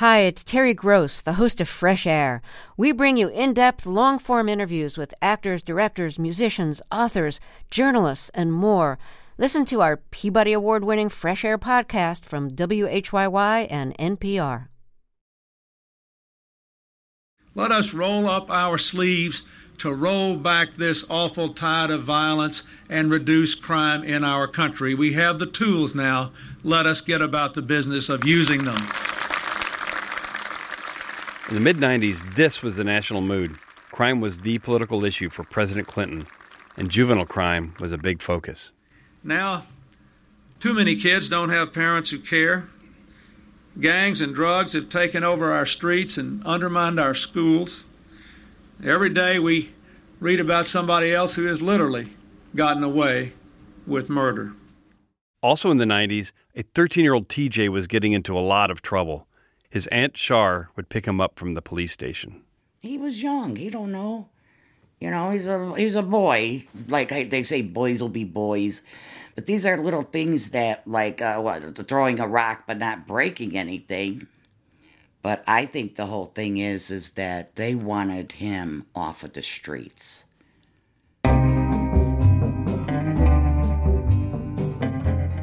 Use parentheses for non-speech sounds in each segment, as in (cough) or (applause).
Hi, it's Terry Gross, the host of Fresh Air. We bring you in depth, long form interviews with actors, directors, musicians, authors, journalists, and more. Listen to our Peabody Award winning Fresh Air podcast from WHYY and NPR. Let us roll up our sleeves to roll back this awful tide of violence and reduce crime in our country. We have the tools now. Let us get about the business of using them. In the mid 90s, this was the national mood. Crime was the political issue for President Clinton, and juvenile crime was a big focus. Now, too many kids don't have parents who care. Gangs and drugs have taken over our streets and undermined our schools. Every day we read about somebody else who has literally gotten away with murder. Also in the 90s, a 13 year old TJ was getting into a lot of trouble his aunt Char would pick him up from the police station. He was young. He don't know. You know, he's a he's a boy. Like they say, boys will be boys. But these are little things that, like, uh, what, throwing a rock but not breaking anything. But I think the whole thing is, is that they wanted him off of the streets.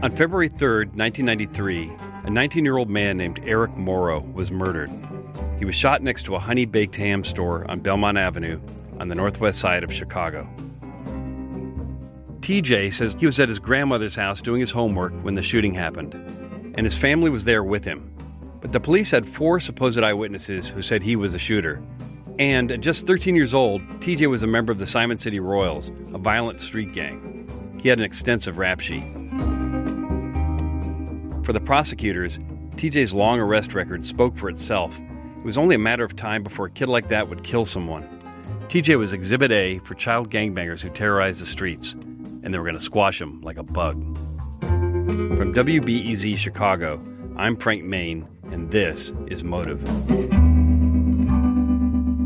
On February 3rd, 1993, a 19 year old man named Eric Morrow was murdered. He was shot next to a honey baked ham store on Belmont Avenue on the northwest side of Chicago. TJ says he was at his grandmother's house doing his homework when the shooting happened, and his family was there with him. But the police had four supposed eyewitnesses who said he was the shooter. And at just 13 years old, TJ was a member of the Simon City Royals, a violent street gang. He had an extensive rap sheet. For the prosecutors, TJ's long arrest record spoke for itself. It was only a matter of time before a kid like that would kill someone. TJ was Exhibit A for child gangbangers who terrorized the streets, and they were going to squash him like a bug. From WBEZ Chicago, I'm Frank Main, and this is Motive.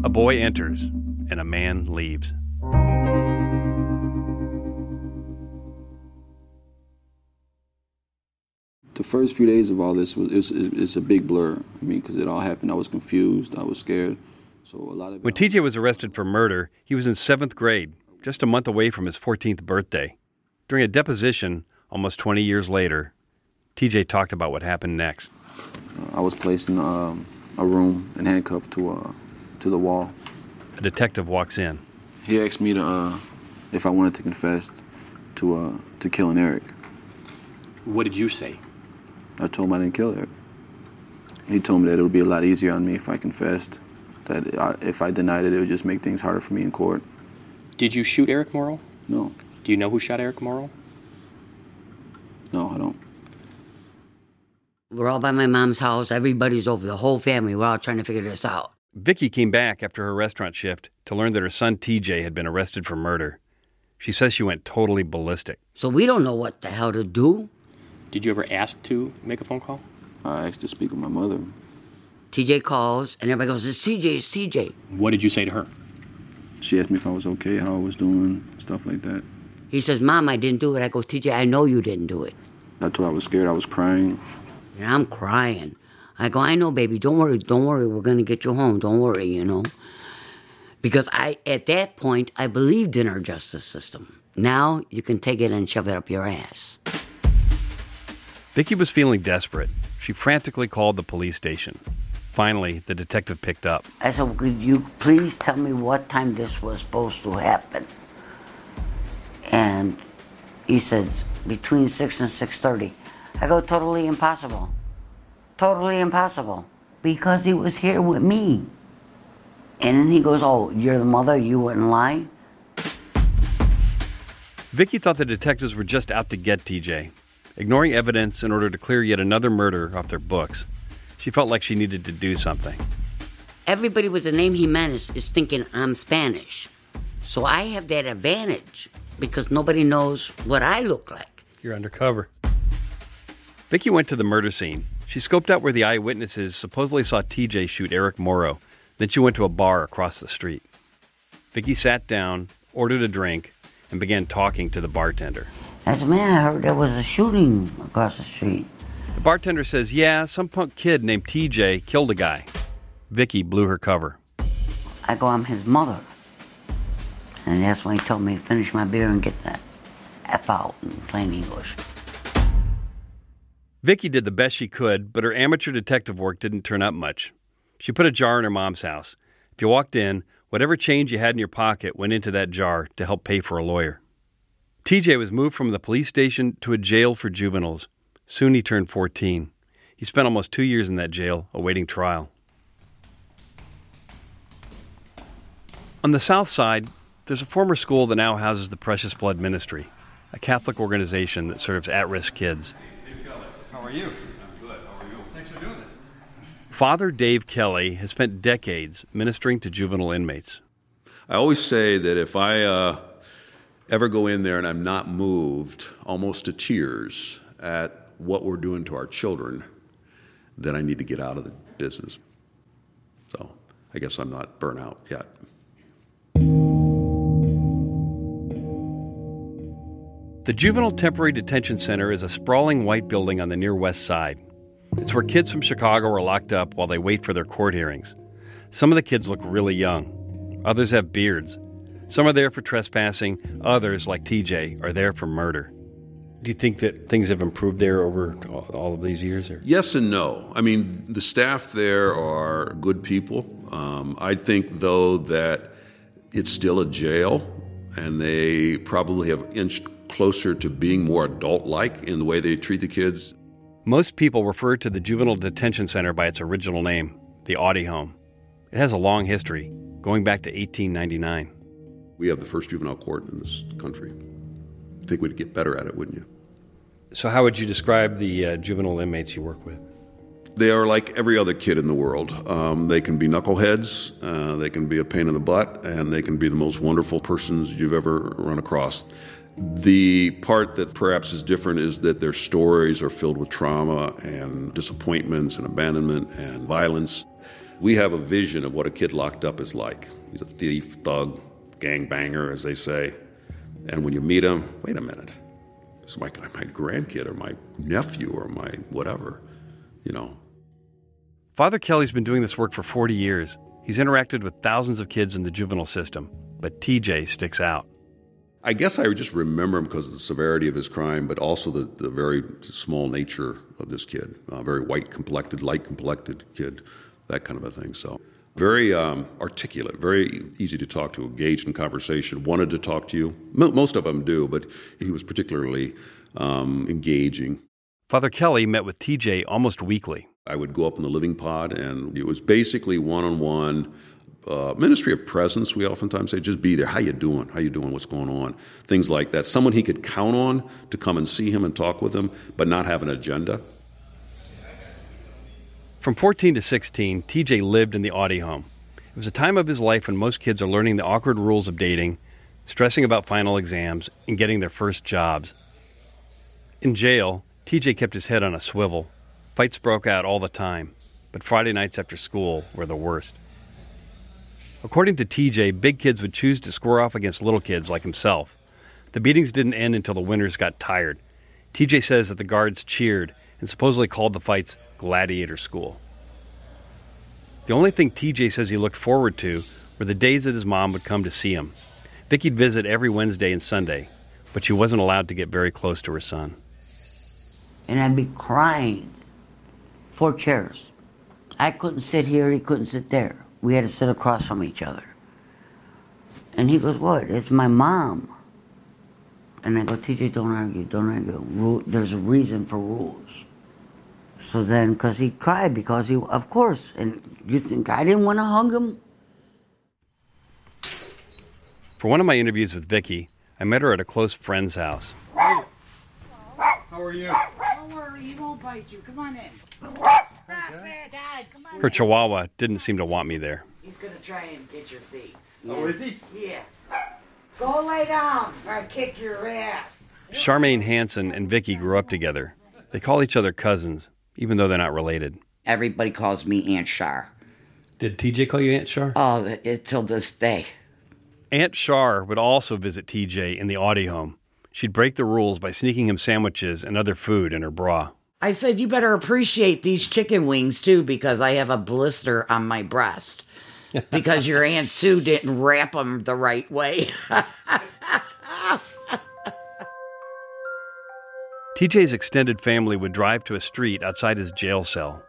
A boy enters, and a man leaves. The first few days of all this was it's, it's a big blur. I mean, because it all happened, I was confused, I was scared. So a lot of when TJ was arrested for murder, he was in seventh grade, just a month away from his 14th birthday. During a deposition, almost 20 years later, TJ talked about what happened next. Uh, I was placed in um, a room and handcuffed to uh, to the wall. A detective walks in. He asked me to uh, if I wanted to confess to uh, to killing Eric. What did you say? I told him I didn't kill Eric. He told me that it would be a lot easier on me if I confessed. That I, if I denied it, it would just make things harder for me in court. Did you shoot Eric Morrow? No. Do you know who shot Eric Morrow? No, I don't. We're all by my mom's house. Everybody's over, the whole family. We're all trying to figure this out. Vicky came back after her restaurant shift to learn that her son TJ had been arrested for murder. She says she went totally ballistic. So we don't know what the hell to do. Did you ever ask to make a phone call? I asked to speak with my mother. TJ calls, and everybody goes, It's TJ, it's TJ. What did you say to her? She asked me if I was okay, how I was doing, stuff like that. He says, Mom, I didn't do it. I go, TJ, I know you didn't do it. I told her I was scared, I was crying. And I'm crying. I go, I know, baby, don't worry, don't worry, we're gonna get you home, don't worry, you know. Because I, at that point, I believed in our justice system. Now you can take it and shove it up your ass. Vicky was feeling desperate. She frantically called the police station. Finally, the detective picked up. I said, Could you please tell me what time this was supposed to happen? And he says, between 6 and 6.30. I go, totally impossible. Totally impossible. Because he was here with me. And then he goes, oh, you're the mother, you wouldn't lie? Vicky thought the detectives were just out to get TJ, ignoring evidence in order to clear yet another murder off their books. She felt like she needed to do something. everybody with the name Jimenez is thinking I'm Spanish. So I have that advantage because nobody knows what I look like. You're undercover. Vicky went to the murder scene. She scoped out where the eyewitnesses supposedly saw TJ shoot Eric Morrow. Then she went to a bar across the street. Vicky sat down, ordered a drink, and began talking to the bartender. I said, man, I heard there was a shooting across the street. The bartender says, "Yeah, some punk kid named TJ killed a guy." Vicky blew her cover. I go, I'm his mother. And that's when he told me to finish my beer and get that F out in plain English. Vicky did the best she could, but her amateur detective work didn't turn up much. She put a jar in her mom's house. If you walked in, whatever change you had in your pocket went into that jar to help pay for a lawyer. TJ was moved from the police station to a jail for juveniles. Soon he turned 14. He spent almost two years in that jail awaiting trial. On the south side, there's a former school that now houses the Precious Blood Ministry, a Catholic organization that serves at risk kids. How are you? I'm good. How are you? Thanks for doing this. Father Dave Kelly has spent decades ministering to juvenile inmates. I always say that if I uh, ever go in there and I'm not moved almost to tears at what we're doing to our children, then I need to get out of the business. So I guess I'm not burnt out yet. The Juvenile Temporary Detention Center is a sprawling white building on the near west side. It's where kids from Chicago are locked up while they wait for their court hearings. Some of the kids look really young, others have beards. Some are there for trespassing, others, like TJ, are there for murder. Do you think that things have improved there over all of these years? Or? Yes and no. I mean, the staff there are good people. Um, I think, though, that it's still a jail, and they probably have inched closer to being more adult like in the way they treat the kids. Most people refer to the Juvenile Detention Center by its original name, the Audy Home. It has a long history, going back to 1899. We have the first juvenile court in this country. I think we'd get better at it, wouldn't you? So, how would you describe the uh, juvenile inmates you work with? They are like every other kid in the world. Um, they can be knuckleheads, uh, they can be a pain in the butt, and they can be the most wonderful persons you've ever run across. The part that perhaps is different is that their stories are filled with trauma and disappointments and abandonment and violence. We have a vision of what a kid locked up is like. He's a thief, thug, gangbanger, as they say. And when you meet him, wait a minute, it's my, my grandkid or my nephew or my whatever, you know. Father Kelly's been doing this work for 40 years. He's interacted with thousands of kids in the juvenile system, but TJ sticks out. I guess I just remember him because of the severity of his crime, but also the, the very small nature of this kid. Uh, very white complected, light complected kid, that kind of a thing. So, very um, articulate, very easy to talk to, engaged in conversation, wanted to talk to you. M- most of them do, but he was particularly um, engaging. Father Kelly met with TJ almost weekly. I would go up in the living pod, and it was basically one on one uh, ministry of presence we oftentimes say just be there how you doing how you doing what's going on things like that someone he could count on to come and see him and talk with him but not have an agenda from 14 to 16 tj lived in the Audy home it was a time of his life when most kids are learning the awkward rules of dating stressing about final exams and getting their first jobs in jail tj kept his head on a swivel fights broke out all the time but friday nights after school were the worst According to TJ, big kids would choose to square off against little kids like himself. The beatings didn't end until the winners got tired. TJ says that the guards cheered and supposedly called the fights gladiator school. The only thing TJ says he looked forward to were the days that his mom would come to see him. Vicky'd visit every Wednesday and Sunday, but she wasn't allowed to get very close to her son. And I'd be crying. for chairs. I couldn't sit here, he couldn't sit there we had to sit across from each other. And he goes, What? It's my mom. And I go, TJ, don't argue, don't argue. there's a reason for rules. So then, because he cried, because he, of course, and you think I didn't want to hug him? For one of my interviews with Vicky, I met her at a close friend's house. How are you? Don't worry, you won't bite you. Come on in. Stop it. Dad, come on Her in. chihuahua didn't seem to want me there. He's gonna try and get your feet. Oh, is he? Yeah. Go lay down or I kick your ass. Charmaine Hanson and Vicky grew up together. They call each other cousins, even though they're not related. Everybody calls me Aunt Char. Did TJ call you Aunt Char? Oh, it, till this day. Aunt Char would also visit TJ in the Audy home. She'd break the rules by sneaking him sandwiches and other food in her bra. I said, you better appreciate these chicken wings too because I have a blister on my breast (laughs) because your Aunt Sue didn't wrap them the right way. (laughs) TJ's extended family would drive to a street outside his jail cell.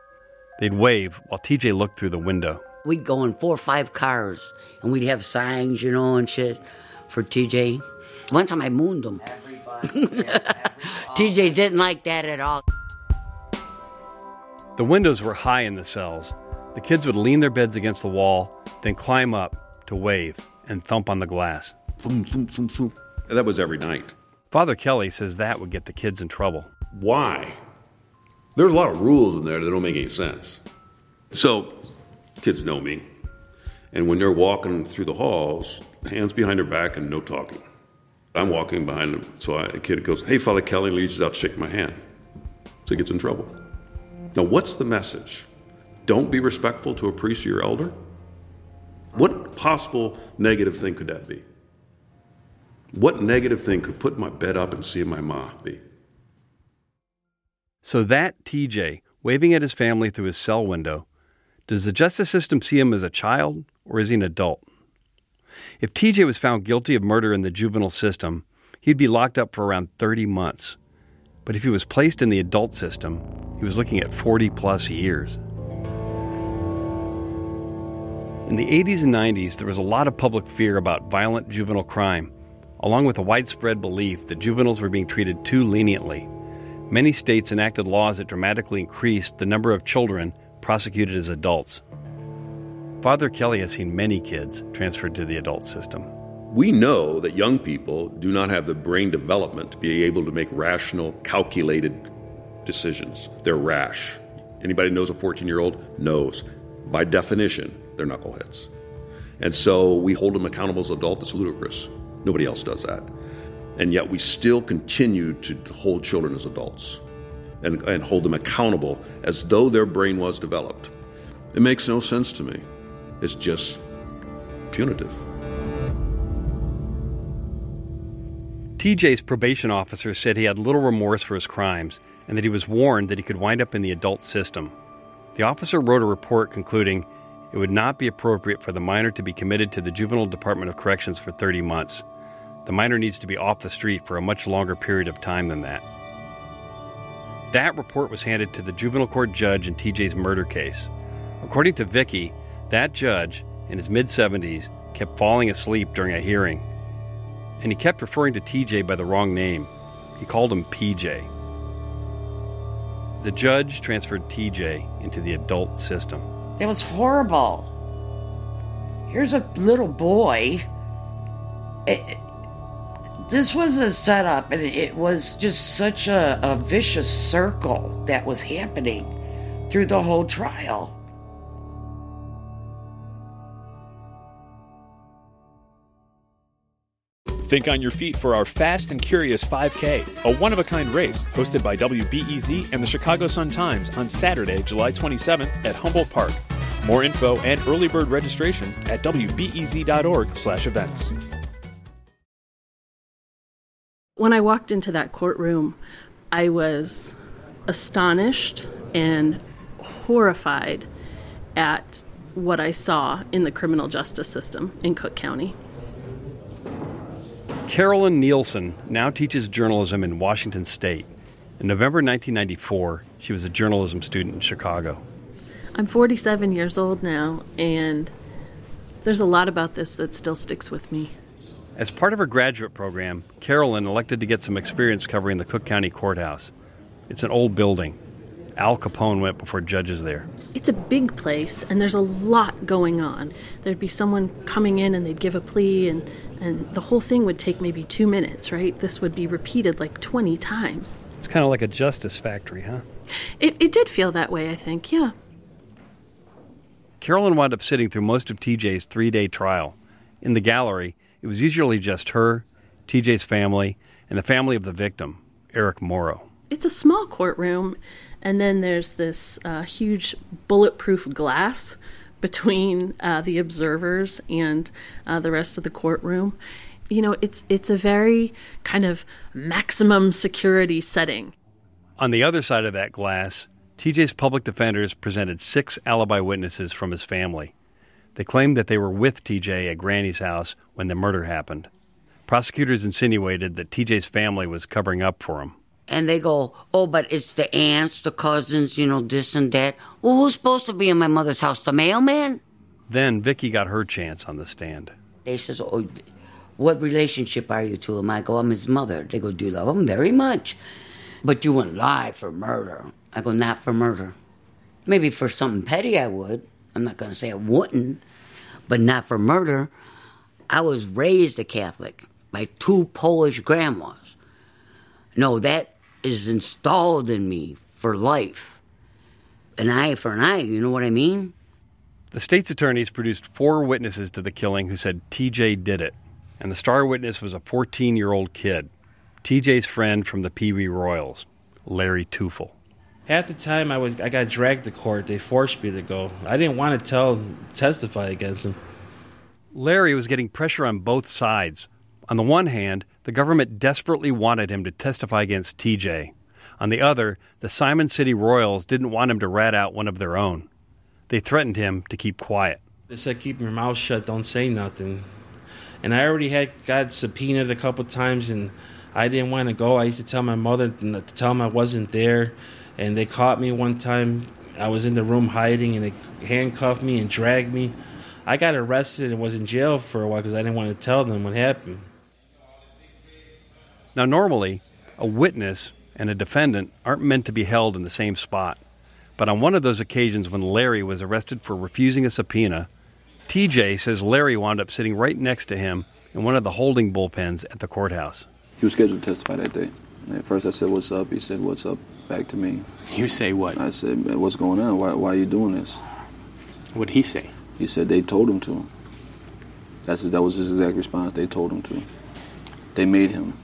They'd wave while TJ looked through the window. We'd go in four or five cars and we'd have signs, you know, and shit for TJ. One time I mooned him. (laughs) TJ didn't like that at all. The windows were high in the cells. The kids would lean their beds against the wall, then climb up to wave and thump on the glass. Thump, thump, thump, thump. And that was every night. Father Kelly says that would get the kids in trouble. Why? There's a lot of rules in there that don't make any sense. So, kids know me. And when they're walking through the halls, hands behind their back and no talking. I'm walking behind them. So I, a kid goes, Hey, Father Kelly, reaches out, shake my hand. So he gets in trouble. Now, what's the message? Don't be respectful to a priest or your elder? What possible negative thing could that be? What negative thing could put my bed up and see my ma be? So that TJ, waving at his family through his cell window, does the justice system see him as a child or is he an adult? If TJ was found guilty of murder in the juvenile system, he'd be locked up for around 30 months. But if he was placed in the adult system, he was looking at 40 plus years. In the 80s and 90s, there was a lot of public fear about violent juvenile crime, along with a widespread belief that juveniles were being treated too leniently. Many states enacted laws that dramatically increased the number of children prosecuted as adults. Father Kelly has seen many kids transferred to the adult system. We know that young people do not have the brain development to be able to make rational, calculated decisions. They're rash. Anybody knows a 14 year old knows. By definition, they're knuckleheads. And so we hold them accountable as adults. It's ludicrous. Nobody else does that. And yet we still continue to hold children as adults and, and hold them accountable as though their brain was developed. It makes no sense to me. It's just punitive. TJ's probation officer said he had little remorse for his crimes and that he was warned that he could wind up in the adult system. The officer wrote a report concluding it would not be appropriate for the minor to be committed to the Juvenile Department of Corrections for 30 months. The minor needs to be off the street for a much longer period of time than that. That report was handed to the juvenile court judge in TJ's murder case. According to Vicky, that judge, in his mid 70s, kept falling asleep during a hearing. And he kept referring to TJ by the wrong name. He called him PJ. The judge transferred TJ into the adult system. It was horrible. Here's a little boy. It- this was a setup, and it was just such a, a vicious circle that was happening through the whole trial. Think on your feet for our Fast and Curious 5K, a one of a kind race hosted by WBEZ and the Chicago Sun Times on Saturday, July 27th at Humboldt Park. More info and early bird registration at wbez.org/events. When I walked into that courtroom, I was astonished and horrified at what I saw in the criminal justice system in Cook County. Carolyn Nielsen now teaches journalism in Washington State. In November 1994, she was a journalism student in Chicago. I'm 47 years old now, and there's a lot about this that still sticks with me. As part of her graduate program, Carolyn elected to get some experience covering the Cook County Courthouse. It's an old building. Al Capone went before judges there. It's a big place, and there's a lot going on. There'd be someone coming in, and they'd give a plea, and, and the whole thing would take maybe two minutes, right? This would be repeated like 20 times. It's kind of like a justice factory, huh? It, it did feel that way, I think, yeah. Carolyn wound up sitting through most of TJ's three day trial. In the gallery, it was usually just her, TJ's family, and the family of the victim, Eric Morrow. It's a small courtroom, and then there's this uh, huge bulletproof glass between uh, the observers and uh, the rest of the courtroom. You know, it's it's a very kind of maximum security setting. On the other side of that glass, TJ's public defenders presented six alibi witnesses from his family. They claimed that they were with TJ at Granny's house when the murder happened. Prosecutors insinuated that TJ's family was covering up for him. And they go, oh, but it's the aunts, the cousins, you know, this and that. Well, who's supposed to be in my mother's house? The mailman? Then Vicky got her chance on the stand. They says, oh, what relationship are you to him? I go, I'm his mother. They go, do you love him? Very much. But you wouldn't lie for murder. I go, not for murder. Maybe for something petty I would. I'm not going to say I wouldn't, but not for murder. I was raised a Catholic by two Polish grandmas. No, that is installed in me for life. An eye for an eye, you know what I mean? The state's attorneys produced four witnesses to the killing who said TJ did it, and the star witness was a 14 year old kid, TJ's friend from the Pee Wee Royals, Larry Tueffel. Half the time I was I got dragged to court. They forced me to go. I didn't want to tell testify against him. Larry was getting pressure on both sides. On the one hand, the government desperately wanted him to testify against TJ. On the other, the Simon City Royals didn't want him to rat out one of their own. They threatened him to keep quiet. They said, "Keep your mouth shut. Don't say nothing." And I already had got subpoenaed a couple times, and I didn't want to go. I used to tell my mother to tell them I wasn't there, and they caught me one time. I was in the room hiding, and they handcuffed me and dragged me. I got arrested and was in jail for a while because I didn't want to tell them what happened. Now, normally, a witness and a defendant aren't meant to be held in the same spot. But on one of those occasions when Larry was arrested for refusing a subpoena, TJ says Larry wound up sitting right next to him in one of the holding bullpens at the courthouse. He was scheduled to testify that day. At first, I said, "What's up?" He said, "What's up?" Back to me. You say what? I said, "What's going on? Why, why are you doing this?" What did he say? He said they told him to. That's that was his exact response. They told him to. They made him.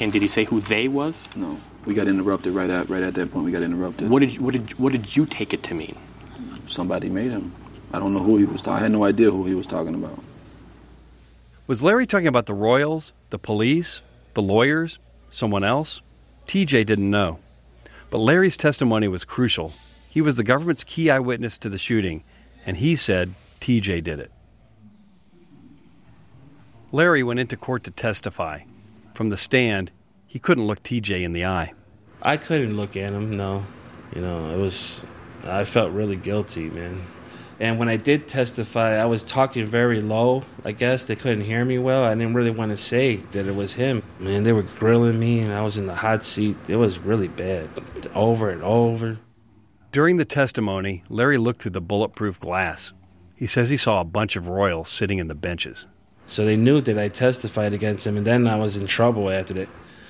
And did he say who they was? No, we got interrupted right at right at that point. We got interrupted. What did you, what did what did you take it to mean? Somebody made him. I don't know who he was. talking. I had no idea who he was talking about. Was Larry talking about the Royals, the police, the lawyers, someone else? TJ didn't know. But Larry's testimony was crucial. He was the government's key eyewitness to the shooting, and he said TJ did it. Larry went into court to testify. From the stand, he couldn't look TJ in the eye. I couldn't look at him, no. You know, it was, I felt really guilty, man. And when I did testify, I was talking very low. I guess they couldn't hear me well. I didn't really want to say that it was him. Man, they were grilling me, and I was in the hot seat. It was really bad, over and over. During the testimony, Larry looked through the bulletproof glass. He says he saw a bunch of Royals sitting in the benches. So they knew that I testified against him, and then I was in trouble after that.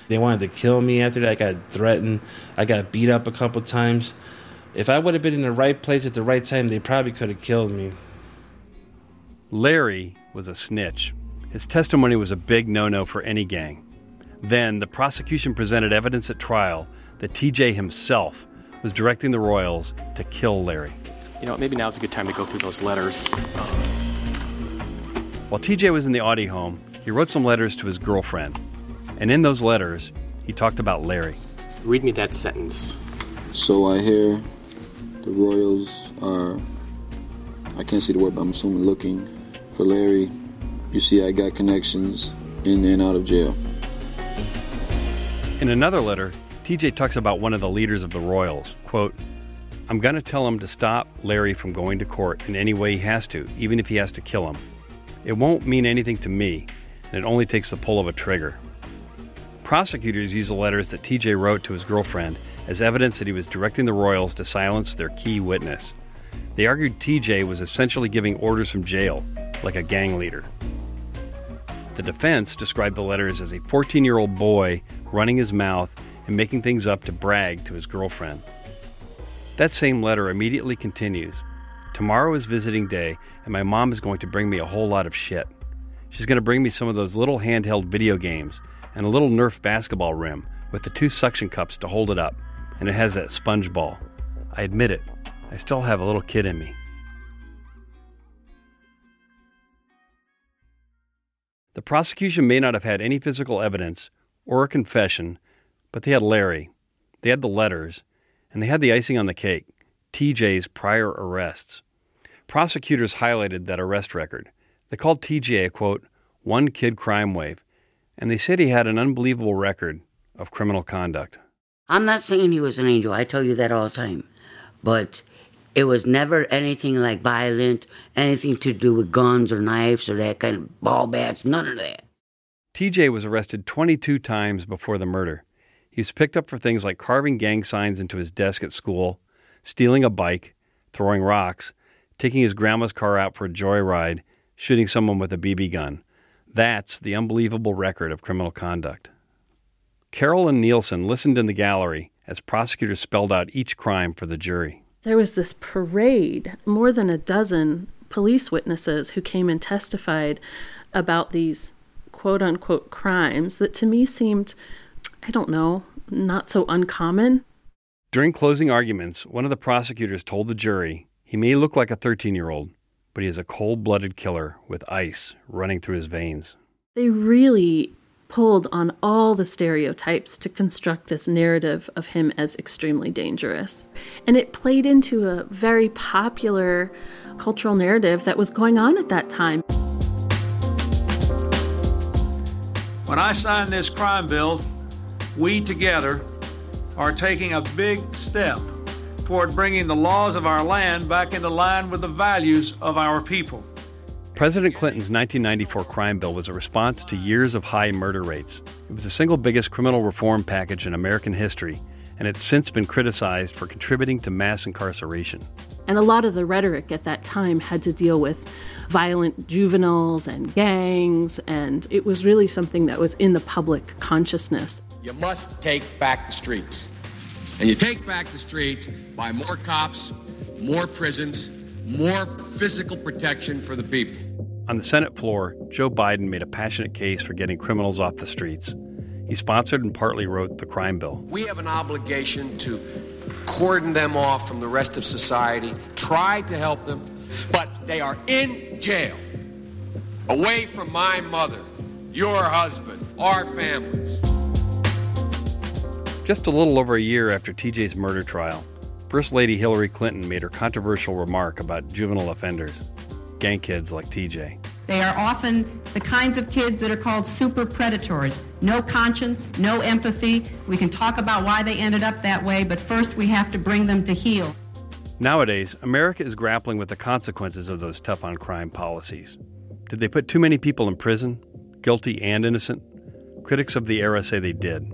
They wanted to kill me after that. I got threatened. I got beat up a couple times. If I would have been in the right place at the right time, they probably could have killed me. Larry was a snitch. His testimony was a big no no for any gang. Then the prosecution presented evidence at trial that TJ himself was directing the Royals to kill Larry. You know, maybe now's a good time to go through those letters. While TJ was in the Audy home, he wrote some letters to his girlfriend. And in those letters, he talked about Larry. Read me that sentence. So I hear the Royals are, I can't see the word, but I'm assuming looking for Larry. You see, I got connections in and out of jail. In another letter, TJ talks about one of the leaders of the Royals. Quote, I'm going to tell him to stop Larry from going to court in any way he has to, even if he has to kill him. It won't mean anything to me, and it only takes the pull of a trigger. Prosecutors use the letters that TJ wrote to his girlfriend as evidence that he was directing the Royals to silence their key witness. They argued TJ was essentially giving orders from jail, like a gang leader. The defense described the letters as a 14 year old boy running his mouth and making things up to brag to his girlfriend. That same letter immediately continues. Tomorrow is visiting day, and my mom is going to bring me a whole lot of shit. She's going to bring me some of those little handheld video games and a little Nerf basketball rim with the two suction cups to hold it up, and it has that sponge ball. I admit it, I still have a little kid in me. The prosecution may not have had any physical evidence or a confession, but they had Larry, they had the letters, and they had the icing on the cake TJ's prior arrests. Prosecutors highlighted that arrest record. They called TJ a quote, one kid crime wave, and they said he had an unbelievable record of criminal conduct. I'm not saying he was an angel, I tell you that all the time. But it was never anything like violent, anything to do with guns or knives or that kind of ball bats, none of that. TJ was arrested 22 times before the murder. He was picked up for things like carving gang signs into his desk at school, stealing a bike, throwing rocks, taking his grandma's car out for a joyride, shooting someone with a BB gun. That's the unbelievable record of criminal conduct. Carolyn Nielsen listened in the gallery as prosecutors spelled out each crime for the jury. There was this parade, more than a dozen police witnesses who came and testified about these quote unquote crimes that to me seemed, I don't know, not so uncommon. During closing arguments, one of the prosecutors told the jury he may look like a 13 year old, but he is a cold blooded killer with ice running through his veins. They really pulled on all the stereotypes to construct this narrative of him as extremely dangerous. And it played into a very popular cultural narrative that was going on at that time. When I signed this crime bill, we together are taking a big step toward bringing the laws of our land back into line with the values of our people. President Clinton's 1994 crime bill was a response to years of high murder rates. It was the single biggest criminal reform package in American history, and it's since been criticized for contributing to mass incarceration. And a lot of the rhetoric at that time had to deal with violent juveniles and gangs, and it was really something that was in the public consciousness. You must take back the streets. And you take back the streets by more cops, more prisons, more physical protection for the people. On the Senate floor, Joe Biden made a passionate case for getting criminals off the streets. He sponsored and partly wrote the crime bill. We have an obligation to cordon them off from the rest of society, try to help them, but they are in jail, away from my mother, your husband, our families. Just a little over a year after TJ's murder trial, First Lady Hillary Clinton made her controversial remark about juvenile offenders gang kids like TJ. They are often the kinds of kids that are called super predators. No conscience, no empathy. We can talk about why they ended up that way, but first we have to bring them to heel. Nowadays, America is grappling with the consequences of those tough on crime policies. Did they put too many people in prison, guilty and innocent? Critics of the era say they did.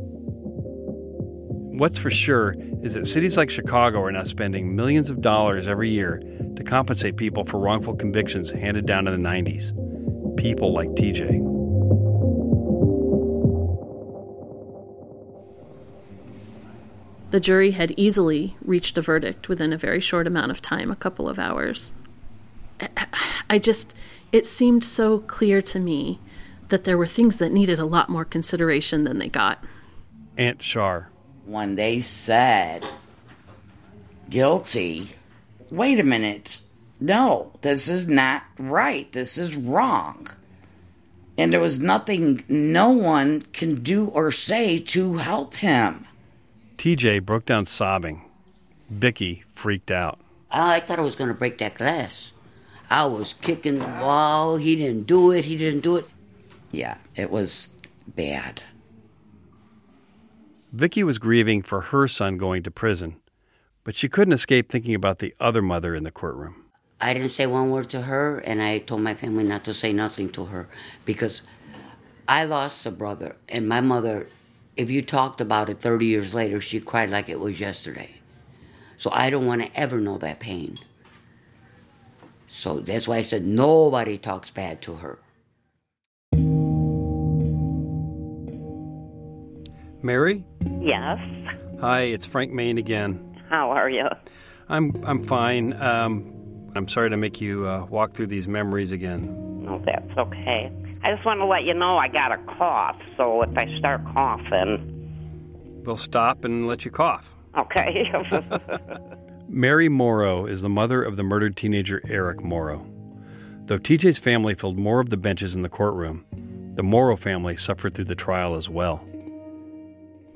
What's for sure is that cities like Chicago are now spending millions of dollars every year to compensate people for wrongful convictions handed down in the 90s. People like TJ. The jury had easily reached a verdict within a very short amount of time, a couple of hours. I just, it seemed so clear to me that there were things that needed a lot more consideration than they got. Aunt Char. When they said guilty, wait a minute. No, this is not right. This is wrong. And there was nothing no one can do or say to help him. TJ broke down sobbing. Vicky freaked out. Oh, I thought I was going to break that glass. I was kicking the wall. He didn't do it. He didn't do it. Yeah, it was bad. Vicky was grieving for her son going to prison, but she couldn't escape thinking about the other mother in the courtroom. I didn't say one word to her, and I told my family not to say nothing to her because I lost a brother, and my mother, if you talked about it 30 years later, she cried like it was yesterday. So I don't want to ever know that pain. So that's why I said nobody talks bad to her. Mary? Yes. Hi, it's Frank Main again. How are you? I'm I'm fine. Um, I'm sorry to make you uh, walk through these memories again. No, that's okay. I just want to let you know I got a cough, so if I start coughing, We'll stop and let you cough. okay. (laughs) (laughs) Mary Morrow is the mother of the murdered teenager Eric Morrow. Though TJ's family filled more of the benches in the courtroom, the Morrow family suffered through the trial as well.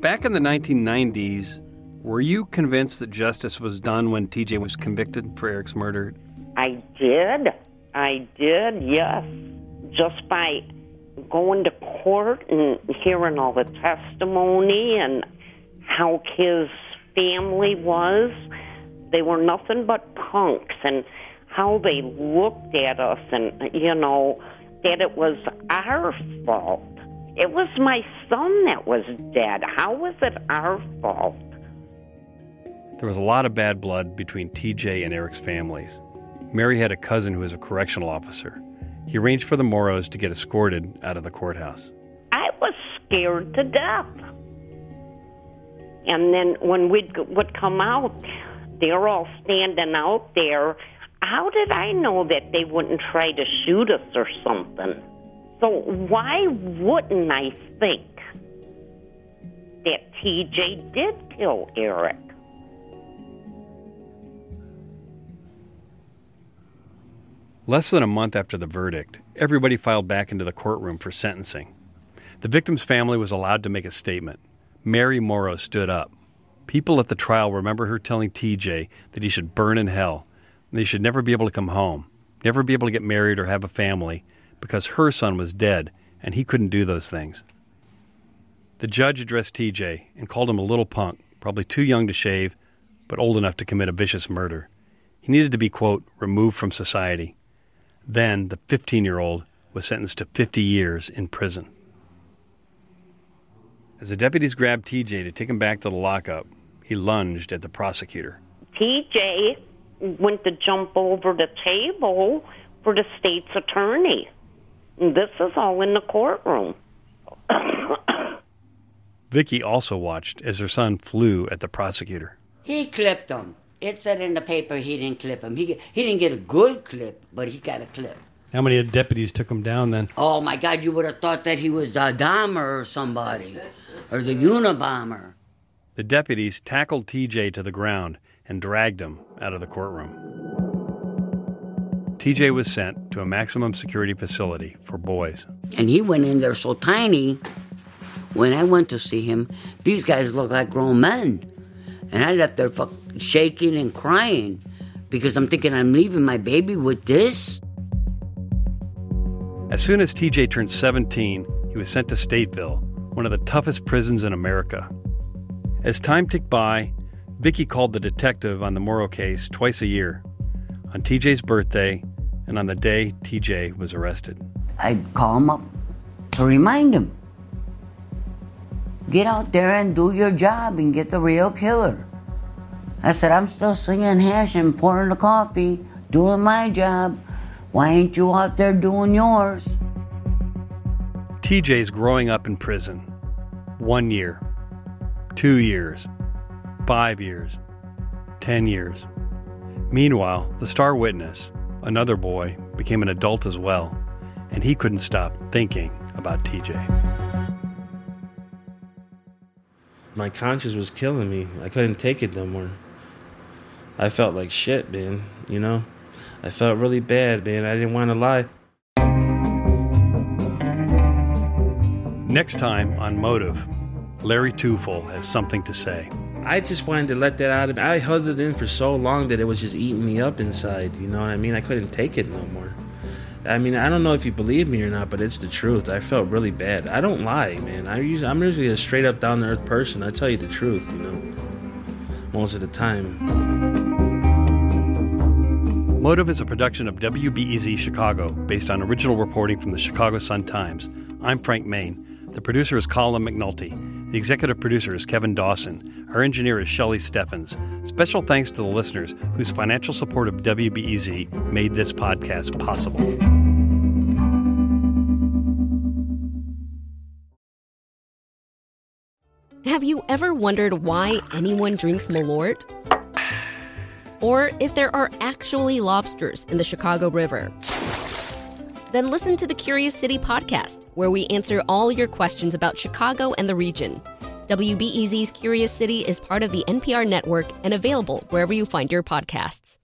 Back in the 1990s, were you convinced that justice was done when TJ was convicted for Eric's murder? I did. I did, yes. Just by going to court and hearing all the testimony and how his family was. They were nothing but punks and how they looked at us and, you know, that it was our fault. It was my son that was dead. How was it our fault? There was a lot of bad blood between TJ and Eric's families. Mary had a cousin who was a correctional officer. He arranged for the Morrows to get escorted out of the courthouse. I was scared to death. And then when we would come out, they're all standing out there. How did I know that they wouldn't try to shoot us or something? So why wouldn't I think that TJ did kill Eric? Less than a month after the verdict, everybody filed back into the courtroom for sentencing. The victim's family was allowed to make a statement. Mary Morrow stood up. People at the trial remember her telling TJ that he should burn in hell, that he should never be able to come home, never be able to get married or have a family, because her son was dead and he couldn't do those things. The judge addressed TJ and called him a little punk, probably too young to shave, but old enough to commit a vicious murder. He needed to be, quote, removed from society. Then the 15 year old was sentenced to 50 years in prison. As the deputies grabbed TJ to take him back to the lockup, he lunged at the prosecutor. TJ went to jump over the table for the state's attorney. And this is all in the courtroom. (coughs) Vicky also watched as her son flew at the prosecutor. He clipped him. It said in the paper he didn't clip him. He he didn't get a good clip, but he got a clip. How many deputies took him down then? Oh my God! You would have thought that he was a Dahmer or somebody, or the Unabomber. The deputies tackled TJ to the ground and dragged him out of the courtroom. TJ was sent to a maximum security facility for boys. And he went in there so tiny. When I went to see him, these guys look like grown men. And I left there shaking and crying because I'm thinking I'm leaving my baby with this. As soon as TJ turned 17, he was sent to Stateville, one of the toughest prisons in America. As time ticked by, Vicky called the detective on the Morrow case twice a year on TJ's birthday and on the day TJ was arrested. I'd call him up to remind him get out there and do your job and get the real killer. I said, I'm still singing hash and pouring the coffee, doing my job. Why ain't you out there doing yours? TJ's growing up in prison. One year, two years, five years, ten years. Meanwhile, the star witness, another boy, became an adult as well, and he couldn't stop thinking about TJ. My conscience was killing me. I couldn't take it no more. I felt like shit, man, you know? I felt really bad, man. I didn't want to lie. Next time on Motive, Larry Tueffel has something to say. I just wanted to let that out of me. I held it in for so long that it was just eating me up inside. You know what I mean? I couldn't take it no more. I mean, I don't know if you believe me or not, but it's the truth. I felt really bad. I don't lie, man. I usually, I'm usually a straight up, down to earth person. I tell you the truth, you know, most of the time. Motive is a production of WBEZ Chicago, based on original reporting from the Chicago Sun Times. I'm Frank Main. The producer is Colin McNulty. The executive producer is Kevin Dawson. Our engineer is Shelley Steffens. Special thanks to the listeners whose financial support of WBEZ made this podcast possible. Have you ever wondered why anyone drinks Malort? (sighs) Or if there are actually lobsters in the Chicago River? Then listen to the Curious City podcast, where we answer all your questions about Chicago and the region. WBEZ's Curious City is part of the NPR network and available wherever you find your podcasts.